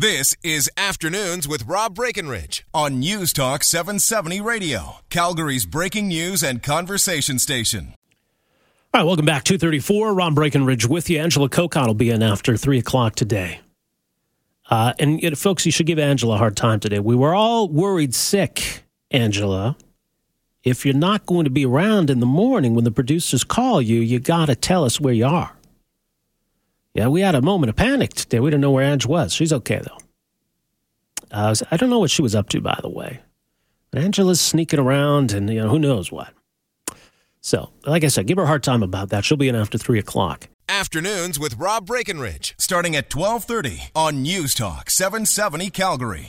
This is Afternoons with Rob Breckenridge on News Talk 770 Radio, Calgary's breaking news and conversation station. All right, welcome back. 234, Rob Breckenridge with you. Angela Kokott will be in after 3 o'clock today. Uh, and you know, folks, you should give Angela a hard time today. We were all worried sick, Angela. If you're not going to be around in the morning when the producers call you, you got to tell us where you are. Yeah, we had a moment of panic today. We didn't know where Ange was. She's okay, though. Uh, I don't know what she was up to, by the way. Angela's sneaking around and, you know, who knows what. So, like I said, give her a hard time about that. She'll be in after 3 o'clock. Afternoons with Rob Breckenridge, starting at 1230 on News Talk 770 Calgary.